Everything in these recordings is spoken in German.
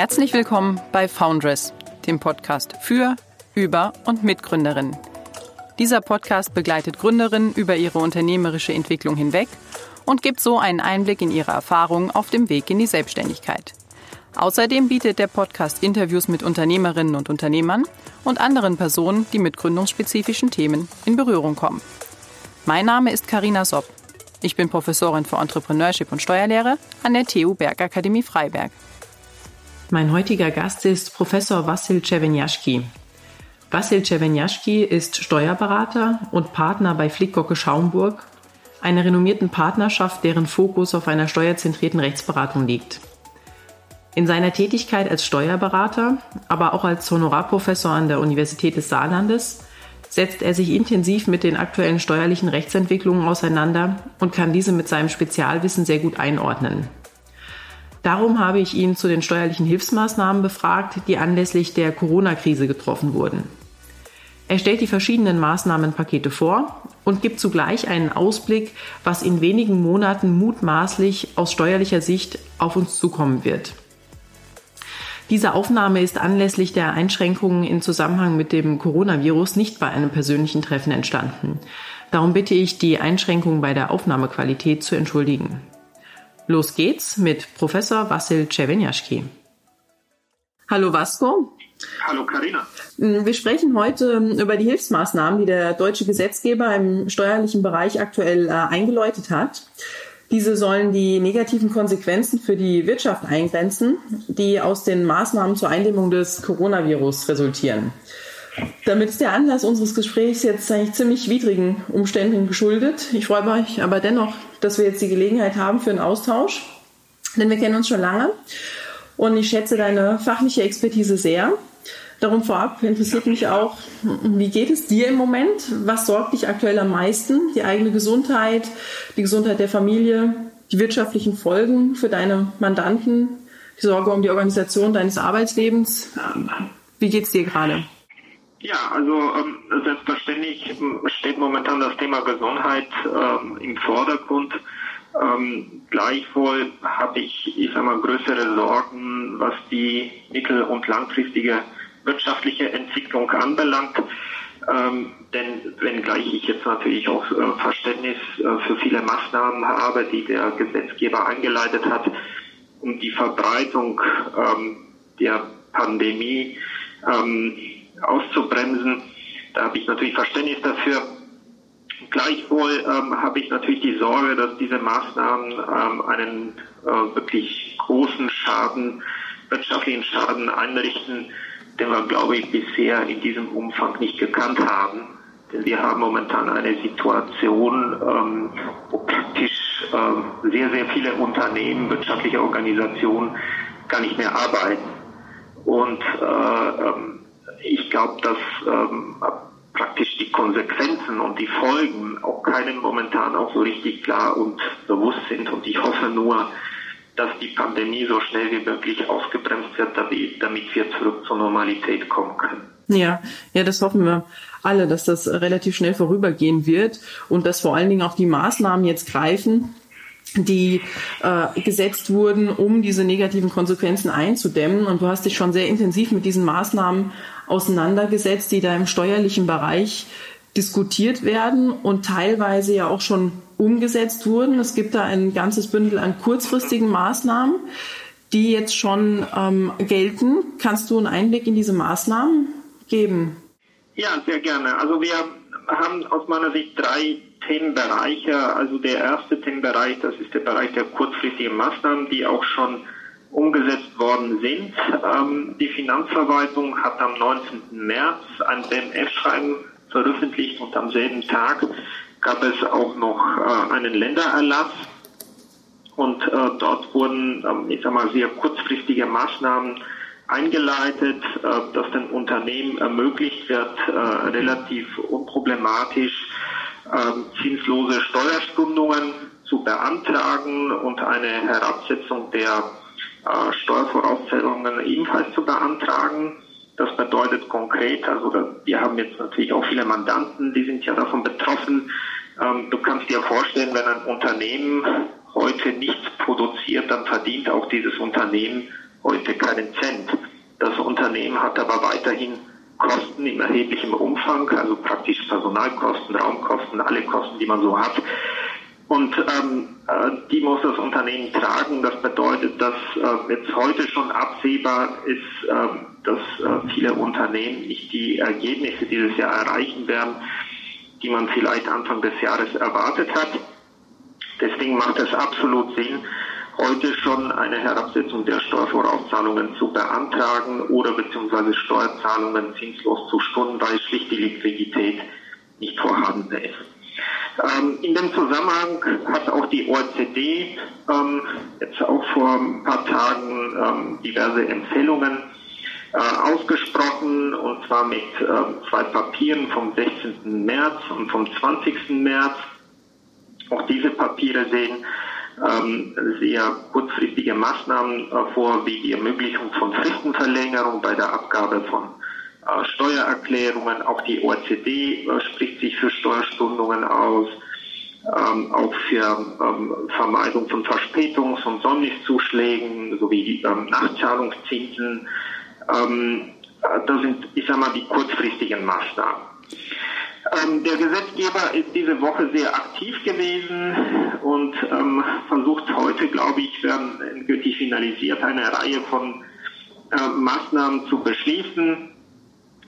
Herzlich willkommen bei Foundress, dem Podcast für, über und mit Gründerinnen. Dieser Podcast begleitet Gründerinnen über ihre unternehmerische Entwicklung hinweg und gibt so einen Einblick in ihre Erfahrungen auf dem Weg in die Selbstständigkeit. Außerdem bietet der Podcast Interviews mit Unternehmerinnen und Unternehmern und anderen Personen, die mit gründungsspezifischen Themen in Berührung kommen. Mein Name ist Karina Sopp. Ich bin Professorin für Entrepreneurship und Steuerlehre an der TU Bergakademie Freiberg. Mein heutiger Gast ist Professor Vassil Cevenjaschki. Vassil Cevenjaschki ist Steuerberater und Partner bei Flickgocke Schaumburg, einer renommierten Partnerschaft, deren Fokus auf einer steuerzentrierten Rechtsberatung liegt. In seiner Tätigkeit als Steuerberater, aber auch als Honorarprofessor an der Universität des Saarlandes, setzt er sich intensiv mit den aktuellen steuerlichen Rechtsentwicklungen auseinander und kann diese mit seinem Spezialwissen sehr gut einordnen. Darum habe ich ihn zu den steuerlichen Hilfsmaßnahmen befragt, die anlässlich der Corona-Krise getroffen wurden. Er stellt die verschiedenen Maßnahmenpakete vor und gibt zugleich einen Ausblick, was in wenigen Monaten mutmaßlich aus steuerlicher Sicht auf uns zukommen wird. Diese Aufnahme ist anlässlich der Einschränkungen in Zusammenhang mit dem Coronavirus nicht bei einem persönlichen Treffen entstanden. Darum bitte ich, die Einschränkungen bei der Aufnahmequalität zu entschuldigen. Los geht's mit Professor Vassil Cevenjaschki. Hallo Vasco. Hallo Karina. Mm, wir sprechen heute über die Hilfsmaßnahmen, die der deutsche Gesetzgeber im steuerlichen Bereich aktuell äh, eingeläutet hat. Diese sollen die negativen Konsequenzen für die Wirtschaft eingrenzen, die aus den Maßnahmen zur Eindämmung des Coronavirus resultieren. Damit ist der Anlass unseres Gesprächs jetzt eigentlich ziemlich widrigen Umständen geschuldet. Ich freue mich aber dennoch, dass wir jetzt die Gelegenheit haben für einen Austausch, denn wir kennen uns schon lange und ich schätze deine fachliche Expertise sehr. Darum vorab interessiert mich auch, wie geht es dir im Moment? Was sorgt dich aktuell am meisten? Die eigene Gesundheit, die Gesundheit der Familie, die wirtschaftlichen Folgen für deine Mandanten, die Sorge um die Organisation deines Arbeitslebens. Wie geht es dir gerade? Ja, also ähm, selbstverständlich ähm, steht momentan das Thema Gesundheit ähm, im Vordergrund. Ähm, gleichwohl habe ich, ich sag mal, größere Sorgen, was die mittel- und langfristige wirtschaftliche Entwicklung anbelangt. Ähm, denn wenngleich ich jetzt natürlich auch äh, Verständnis äh, für viele Maßnahmen habe, die der Gesetzgeber eingeleitet hat, um die Verbreitung ähm, der Pandemie ähm, auszubremsen. Da habe ich natürlich Verständnis dafür. Gleichwohl ähm, habe ich natürlich die Sorge, dass diese Maßnahmen ähm, einen äh, wirklich großen Schaden, wirtschaftlichen Schaden einrichten, den wir, glaube ich, bisher in diesem Umfang nicht gekannt haben. Denn wir haben momentan eine Situation, ähm, wo praktisch ähm, sehr, sehr viele Unternehmen, wirtschaftliche Organisationen gar nicht mehr arbeiten. Und äh, ähm, ich glaube, dass ähm, praktisch die Konsequenzen und die Folgen auch keinem momentan auch so richtig klar und bewusst sind. Und ich hoffe nur, dass die Pandemie so schnell wie möglich ausgebremst wird, damit wir zurück zur Normalität kommen können. Ja, ja, das hoffen wir alle, dass das relativ schnell vorübergehen wird und dass vor allen Dingen auch die Maßnahmen jetzt greifen, die äh, gesetzt wurden, um diese negativen Konsequenzen einzudämmen. Und du hast dich schon sehr intensiv mit diesen Maßnahmen auseinandergesetzt, die da im steuerlichen Bereich diskutiert werden und teilweise ja auch schon umgesetzt wurden. Es gibt da ein ganzes Bündel an kurzfristigen Maßnahmen, die jetzt schon ähm, gelten. Kannst du einen Einblick in diese Maßnahmen geben? Ja, sehr gerne. Also wir haben aus meiner Sicht drei Themenbereiche. Also der erste Themenbereich, das ist der Bereich der kurzfristigen Maßnahmen, die auch schon umgesetzt worden sind. Ähm, die Finanzverwaltung hat am 19. März ein BMF-Schreiben veröffentlicht und am selben Tag gab es auch noch äh, einen Ländererlass. Und äh, dort wurden, ähm, ich sag mal, sehr kurzfristige Maßnahmen eingeleitet, äh, dass den Unternehmen ermöglicht wird, äh, relativ unproblematisch ähm, zinslose Steuerstundungen zu beantragen und eine Herabsetzung der äh, Steuervoraussetzungen ebenfalls zu beantragen. Das bedeutet konkret, also wir haben jetzt natürlich auch viele Mandanten, die sind ja davon betroffen. Ähm, du kannst dir vorstellen, wenn ein Unternehmen heute nichts produziert, dann verdient auch dieses Unternehmen heute keinen Cent. Das Unternehmen hat aber weiterhin Kosten im erheblichen Umfang, also praktisch Personalkosten, Raumkosten, alle Kosten, die man so hat. Und ähm, äh, die muss das Unternehmen tragen. Das bedeutet, dass äh, jetzt heute schon absehbar ist, äh, dass äh, viele Unternehmen nicht die Ergebnisse dieses Jahr erreichen werden, die man vielleicht Anfang des Jahres erwartet hat. Deswegen macht es absolut Sinn, heute schon eine Herabsetzung der Steuervorauszahlungen zu beantragen oder beziehungsweise Steuerzahlungen zinslos zu stunden, weil schlicht die Liquidität nicht vorhanden ist. Ähm, in dem Zusammenhang hat auch die OECD ähm, jetzt auch vor ein paar Tagen ähm, diverse Empfehlungen äh, ausgesprochen und zwar mit äh, zwei Papieren vom 16. März und vom 20. März. Auch diese Papiere sehen ähm, sehr kurzfristige Maßnahmen äh, vor, wie die Ermöglichung von Fristenverlängerung bei der Abgabe von Steuererklärungen. Auch die OECD äh, spricht sich für Steuerstundungen aus. Ähm, auch für ähm, Vermeidung von Verspätungs- und Sonnenzuschlägen sowie ähm, Nachzahlungszinsen. Äh, das sind, ich sag mal, die kurzfristigen Maßnahmen. Der Gesetzgeber ist diese Woche sehr aktiv gewesen und versucht heute, glaube ich, werden endgültig finalisiert, eine Reihe von äh, Maßnahmen zu beschließen.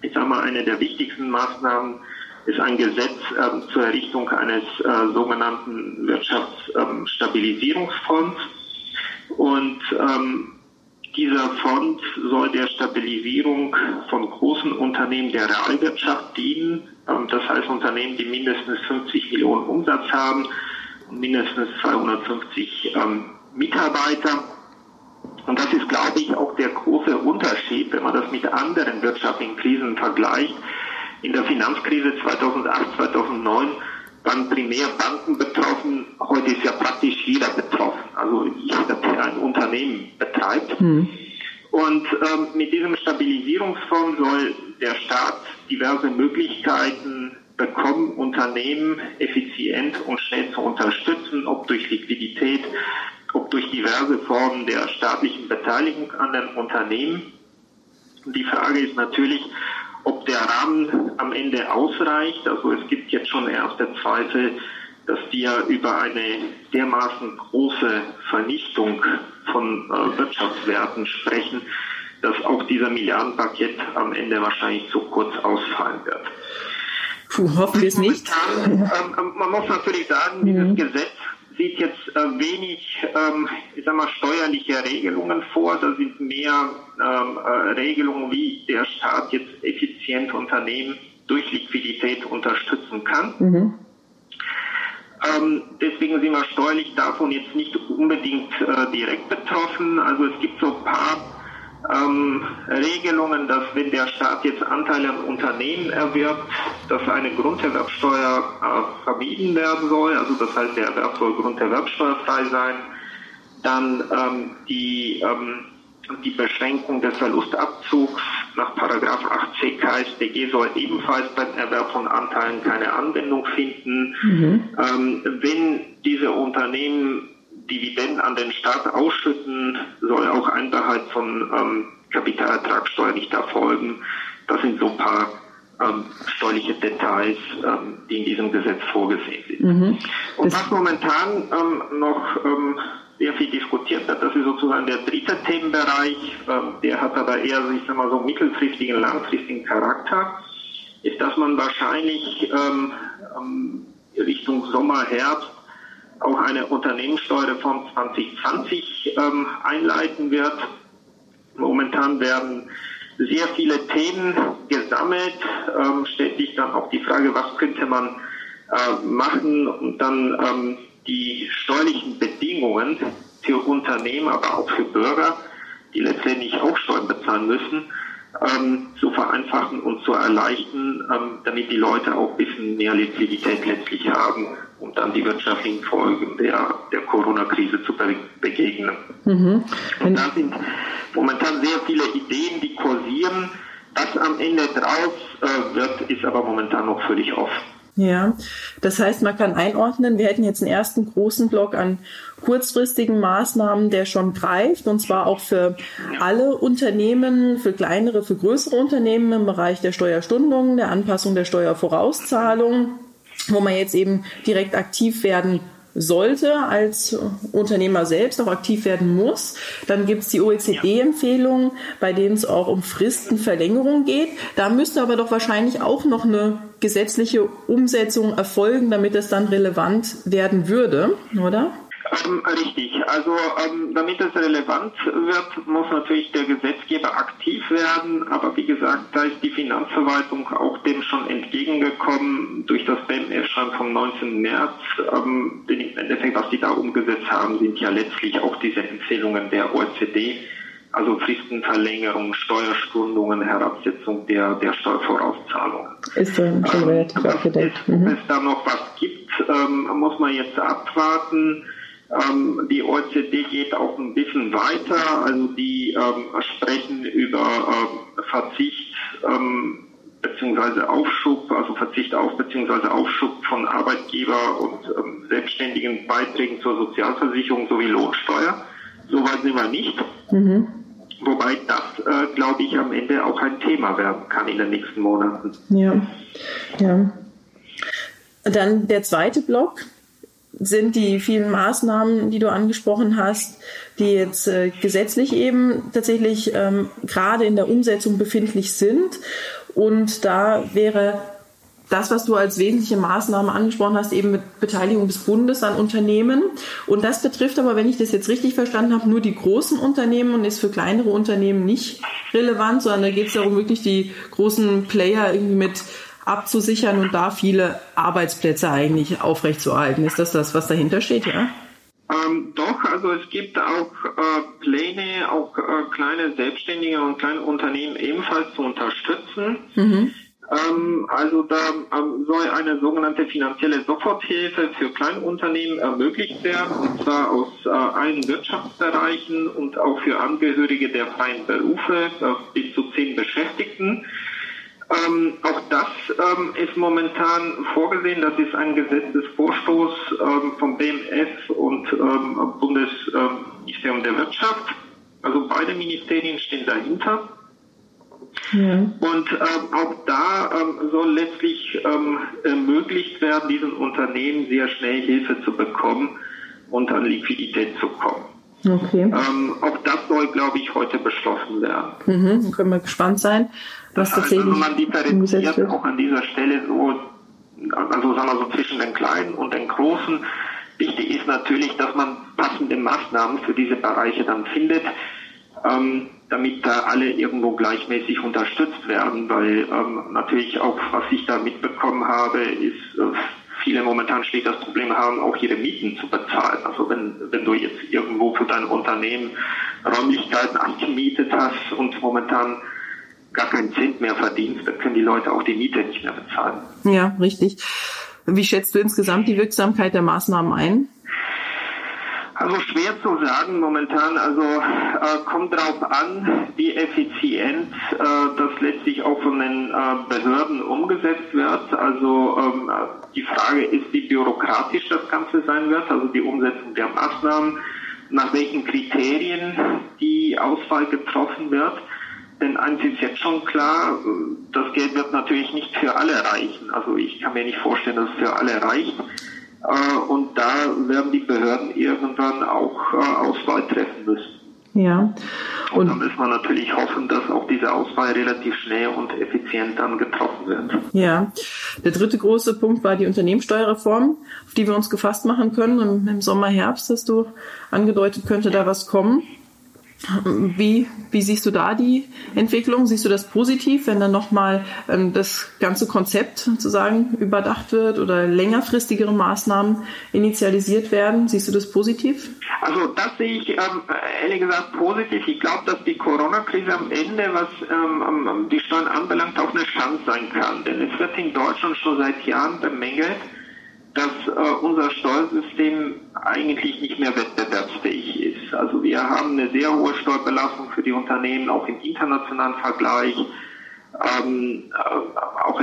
Ich sage mal, eine der wichtigsten Maßnahmen ist ein Gesetz äh, zur Errichtung eines äh, sogenannten Wirtschaftsstabilisierungsfonds. und ähm, dieser Fonds soll der Stabilisierung von großen Unternehmen der Realwirtschaft dienen. Ähm, das heißt Unternehmen, die mindestens 50 Millionen Umsatz haben und mindestens 250 ähm, Mitarbeiter. Und das ist, glaube ich, auch der große Unterschied, wenn man das mit anderen wirtschaftlichen Krisen vergleicht. In der Finanzkrise 2008, 2009 waren primär Banken betroffen. Heute ist ja praktisch jeder betroffen. Also jeder, der ein Unternehmen betreibt. Mhm. Und ähm, mit diesem Stabilisierungsfonds soll der Staat diverse Möglichkeiten bekommen, Unternehmen effizient und schnell zu unterstützen, ob durch Liquidität, ob durch diverse Formen der staatlichen Beteiligung an den Unternehmen. Die Frage ist natürlich, ob der Rahmen am Ende ausreicht. Also es gibt jetzt schon erste Zweifel, dass wir über eine dermaßen große Vernichtung von äh, Wirtschaftswerten sprechen, dass auch dieser Milliardenpaket am Ende wahrscheinlich zu kurz ausfallen wird. Puh, hoffen wir es nicht. Ähm, ähm, man muss natürlich sagen, dieses mhm. Gesetz sieht jetzt äh, wenig, ähm, ich sag mal, steuerliche Regelungen vor. Da sind mehr ähm, äh, Regelungen, wie der Staat jetzt effizient Unternehmen durch Liquidität unterstützen kann. Mhm. Ähm, deswegen sind wir steuerlich davon jetzt nicht unbedingt äh, direkt betroffen. Also es gibt so ein paar ähm, Regelungen, dass wenn der Staat jetzt Anteile an Unternehmen erwirbt, dass eine Grunderwerbsteuer äh, vermieden werden soll. Also das heißt, der Erwerb soll grunderwerbsteuerfrei sein. Dann ähm, die, ähm, die Beschränkung des Verlustabzugs nach Paragraph 8c KStG soll ebenfalls beim Erwerb von Anteilen keine Anwendung finden. Mhm. Ähm, wenn diese Unternehmen Dividenden an den Staat ausschütten, soll auch Einbehalt von ähm, Kapitalertragssteuer nicht erfolgen. Das sind so ein paar ähm, steuerliche Details, ähm, die in diesem Gesetz vorgesehen sind. Mhm. Und was momentan ähm, noch ähm, sehr viel diskutiert wird, das ist sozusagen der dritte Themenbereich, ähm, der hat aber eher, ich sag mal, so mittelfristigen, langfristigen Charakter, ist, dass man wahrscheinlich ähm, Richtung Sommer, Herbst auch eine Unternehmenssteuerreform 2020 ähm, einleiten wird. Momentan werden sehr viele Themen gesammelt, ähm, stellt sich dann auch die Frage, was könnte man äh, machen und dann ähm, die steuerlichen Bedingungen für Unternehmen, aber auch für Bürger, die letztendlich auch Steuern bezahlen müssen, ähm, zu vereinfachen und zu erleichtern, ähm, damit die Leute auch ein bisschen mehr Liquidität letztlich haben, um dann die wirtschaftlichen Folgen der, der Corona-Krise zu be begegnen. Mhm. Und da sind momentan sehr viele Ideen, die kursieren. Was am Ende draus äh, wird, ist aber momentan noch völlig offen. Ja, das heißt, man kann einordnen, wir hätten jetzt einen ersten großen Block an kurzfristigen Maßnahmen, der schon greift, und zwar auch für alle Unternehmen, für kleinere, für größere Unternehmen im Bereich der Steuerstundung, der Anpassung der Steuervorauszahlung, wo man jetzt eben direkt aktiv werden sollte als Unternehmer selbst auch aktiv werden muss. Dann gibt es die OECD-Empfehlungen, bei denen es auch um Fristenverlängerung geht. Da müsste aber doch wahrscheinlich auch noch eine gesetzliche Umsetzung erfolgen, damit es dann relevant werden würde, oder? Ähm, richtig. Also ähm, damit es relevant wird, muss natürlich der Gesetzgeber aktiv werden. Aber wie gesagt, da ist die Finanzverwaltung auch dem schon entgegengekommen durch das BMF-Schreiben vom 19. März. Ähm, denn im Endeffekt, was die da umgesetzt haben, sind ja letztlich auch diese Empfehlungen der OECD. Also Fristenverlängerung, Steuerstundungen, Herabsetzung der, der Steuervorauszahlungen. Ist dann schon ähm, relativ abgedeckt. Mhm. Ob es da noch was gibt, ähm, muss man jetzt abwarten. Ähm, die OECD geht auch ein bisschen weiter, also die ähm, sprechen über ähm, Verzicht ähm, beziehungsweise Aufschub, also Verzicht auf beziehungsweise Aufschub von Arbeitgeber und ähm, selbstständigen Beiträgen zur Sozialversicherung sowie Lohnsteuer. Soweit sind wir nicht. Mhm. Wobei das, äh, glaube ich, am Ende auch ein Thema werden kann in den nächsten Monaten. Ja, ja. Dann der zweite Block, sind die vielen Maßnahmen, die du angesprochen hast, die jetzt äh, gesetzlich eben tatsächlich ähm, gerade in der Umsetzung befindlich sind. Und da wäre das, was du als wesentliche Maßnahme angesprochen hast, eben mit Beteiligung des Bundes an Unternehmen. Und das betrifft aber, wenn ich das jetzt richtig verstanden habe, nur die großen Unternehmen und ist für kleinere Unternehmen nicht relevant, sondern da geht es darum, wirklich die großen Player irgendwie mit abzusichern und da viele Arbeitsplätze eigentlich aufrechtzuerhalten. Ist das das, was dahinter steht, ja? Ähm, doch, also es gibt auch äh, Pläne, auch äh, kleine Selbstständige und kleine Unternehmen ebenfalls zu unterstützen. Mhm. Ähm, also da ähm, soll eine sogenannte finanzielle Soforthilfe für Kleinunternehmen ermöglicht werden, und zwar aus äh, allen Wirtschaftsbereichen und auch für Angehörige der freien Berufe, äh, bis zu zehn Beschäftigten. Ähm, auch das ähm, ist momentan vorgesehen. Das ist ein Gesetzesvorstoß ähm, vom BMF und ähm, Bundesministerium der Wirtschaft. Also beide Ministerien stehen dahinter. Ja. Und ähm, auch da ähm, soll letztlich ermöglicht werden, diesen Unternehmen sehr schnell Hilfe zu bekommen und an Liquidität zu kommen. Okay. Ähm, auch das soll, glaube ich, heute beschlossen werden. Mhm, können wir gespannt sein, was also tatsächlich also man differenziert wird. auch an dieser Stelle so, also sagen wir so zwischen den Kleinen und den Großen. Wichtig ist natürlich, dass man passende Maßnahmen für diese Bereiche dann findet, ähm, damit da alle irgendwo gleichmäßig unterstützt werden, weil ähm, natürlich auch, was ich da mitbekommen habe, ist, äh, viele momentan steht das Problem haben, auch ihre Mieten zu bezahlen. Also wenn, wenn du jetzt irgendwo für dein Unternehmen Räumlichkeiten angemietet hast und momentan gar keinen Cent mehr verdienst, dann können die Leute auch die Miete nicht mehr bezahlen. Ja, richtig. Wie schätzt du insgesamt die Wirksamkeit der Maßnahmen ein? Also schwer zu sagen momentan. Also äh, kommt darauf an, wie effizient äh, das letztlich auch von den äh, Behörden umgesetzt wird. Also ähm, die Frage ist, wie bürokratisch das Ganze sein wird, also die Umsetzung der Maßnahmen, nach welchen Kriterien die Auswahl getroffen wird. Denn eins ist jetzt schon klar, das Geld wird natürlich nicht für alle reichen. Also ich kann mir nicht vorstellen, dass es für alle reicht. Äh, und da werden die Behörden irgendwann auch äh, Auswahl treffen müssen. Ja. Und, und da müssen wir natürlich hoffen, dass auch diese Auswahl relativ schnell und effizient dann getroffen wird. Ja. Der dritte große Punkt war die Unternehmenssteuerreform, auf die wir uns gefasst machen können. Im, im Sommer, Herbst hast du angedeutet, könnte da was kommen. Wie, wie siehst du da die Entwicklung? Siehst du das positiv, wenn dann nochmal ähm, das ganze Konzept sozusagen überdacht wird oder längerfristigere Maßnahmen initialisiert werden? Siehst du das positiv? Also das sehe ich ähm, ehrlich gesagt positiv. Ich glaube, dass die Corona-Krise am Ende, was ähm, die Steuern anbelangt, auch eine Chance sein kann. Denn es wird in Deutschland schon seit Jahren bemängelt, dass äh, unser Steuersystem eigentlich nicht mehr wettbewerbsfähig ist. Also wir haben eine sehr hohe Steuerbelastung für die Unternehmen, auch im internationalen Vergleich. Ähm, äh, auch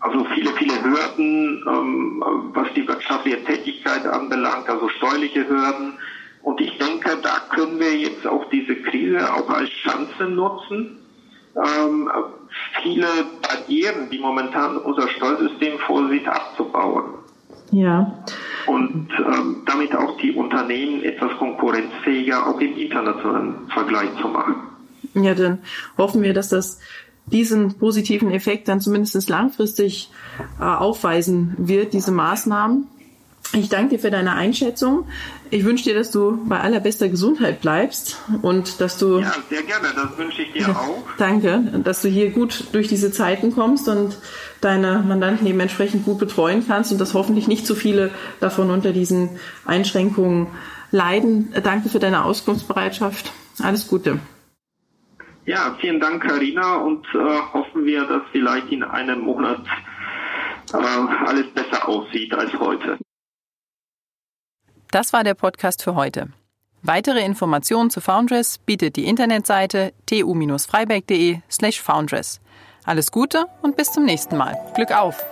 also viele, viele Hürden, ähm, was die wirtschaftliche Tätigkeit anbelangt, also steuerliche Hürden. Und ich denke, da können wir jetzt auch diese Krise auch als Chance nutzen, ähm, viele Barrieren, die momentan unser Steuersystem vorsieht, abzubauen. Ja. Und ähm, damit auch die Unternehmen etwas konkurrenzfähiger auch im internationalen Vergleich zu machen. Ja, dann hoffen wir, dass das diesen positiven Effekt dann zumindest langfristig äh, aufweisen wird, diese Maßnahmen. Ich danke dir für deine Einschätzung. Ich wünsche dir, dass du bei allerbester Gesundheit bleibst und dass du. Ja, sehr gerne. Das wünsche ich dir auch. Danke, dass du hier gut durch diese Zeiten kommst und deine Mandanten eben entsprechend gut betreuen kannst und dass hoffentlich nicht zu viele davon unter diesen Einschränkungen leiden. Danke für deine Auskunftsbereitschaft. Alles Gute. Ja, vielen Dank, Karina, und äh, hoffen wir, dass vielleicht in einem Monat äh, alles besser aussieht als heute. Das war der Podcast für heute. Weitere Informationen zu Foundress bietet die Internetseite tu-freiberg.de slash foundress. Alles Gute und bis zum nächsten Mal. Glück auf!